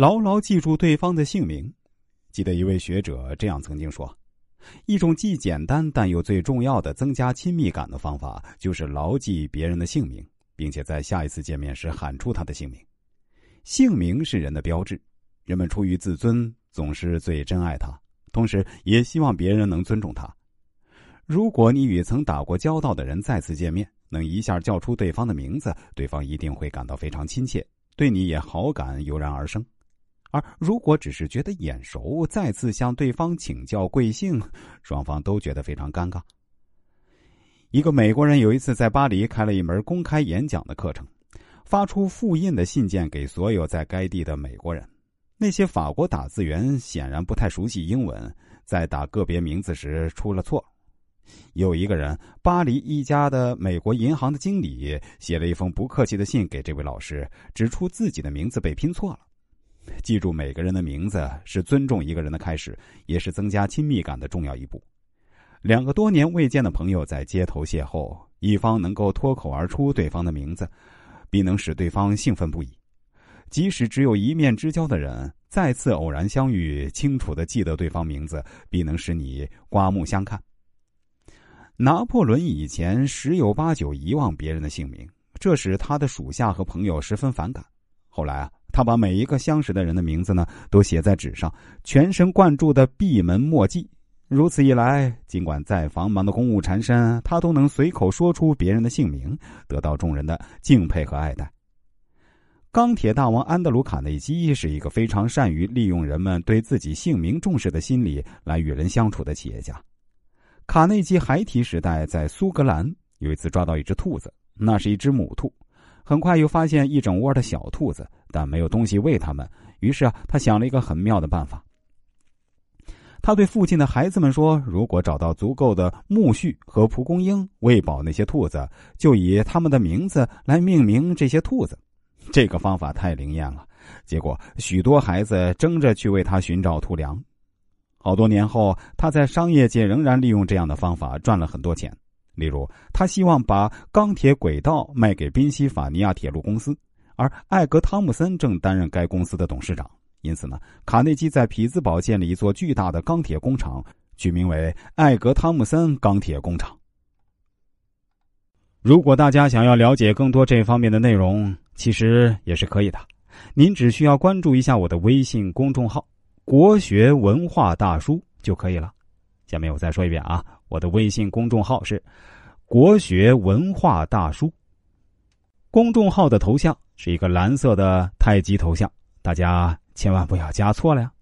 牢牢记住对方的姓名。记得一位学者这样曾经说：“一种既简单但又最重要的增加亲密感的方法，就是牢记别人的姓名，并且在下一次见面时喊出他的姓名。姓名是人的标志，人们出于自尊，总是最珍爱他，同时也希望别人能尊重他。如果你与曾打过交道的人再次见面，能一下叫出对方的名字，对方一定会感到非常亲切，对你也好感油然而生。而如果只是觉得眼熟，再次向对方请教贵姓，双方都觉得非常尴尬。一个美国人有一次在巴黎开了一门公开演讲的课程，发出复印的信件给所有在该地的美国人。那些法国打字员显然不太熟悉英文，在打个别名字时出了错。有一个人，巴黎一家的美国银行的经理写了一封不客气的信给这位老师，指出自己的名字被拼错了。记住每个人的名字是尊重一个人的开始，也是增加亲密感的重要一步。两个多年未见的朋友在街头邂逅，一方能够脱口而出对方的名字，必能使对方兴奋不已。即使只有一面之交的人，再次偶然相遇，清楚的记得对方名字，必能使你刮目相看。拿破仑以前十有八九遗忘别人的姓名，这使他的属下和朋友十分反感。后来啊，他把每一个相识的人的名字呢都写在纸上，全神贯注的闭门默记。如此一来，尽管再繁忙的公务缠身，他都能随口说出别人的姓名，得到众人的敬佩和爱戴。钢铁大王安德鲁·卡内基是一个非常善于利用人们对自己姓名重视的心理来与人相处的企业家。卡内基孩提时代在苏格兰有一次抓到一只兔子，那是一只母兔。很快又发现一整窝的小兔子，但没有东西喂它们。于是啊，他想了一个很妙的办法。他对附近的孩子们说：“如果找到足够的苜蓿和蒲公英喂饱那些兔子，就以他们的名字来命名这些兔子。”这个方法太灵验了，结果许多孩子争着去为他寻找兔粮。好多年后，他在商业界仍然利用这样的方法赚了很多钱。例如，他希望把钢铁轨道卖给宾夕法尼亚铁路公司，而艾格·汤姆森正担任该公司的董事长。因此呢，卡内基在匹兹堡建立一座巨大的钢铁工厂，取名为艾格·汤姆森钢铁工厂。如果大家想要了解更多这方面的内容，其实也是可以的。您只需要关注一下我的微信公众号。国学文化大叔就可以了。下面我再说一遍啊，我的微信公众号是“国学文化大叔”。公众号的头像是一个蓝色的太极头像，大家千万不要加错了呀。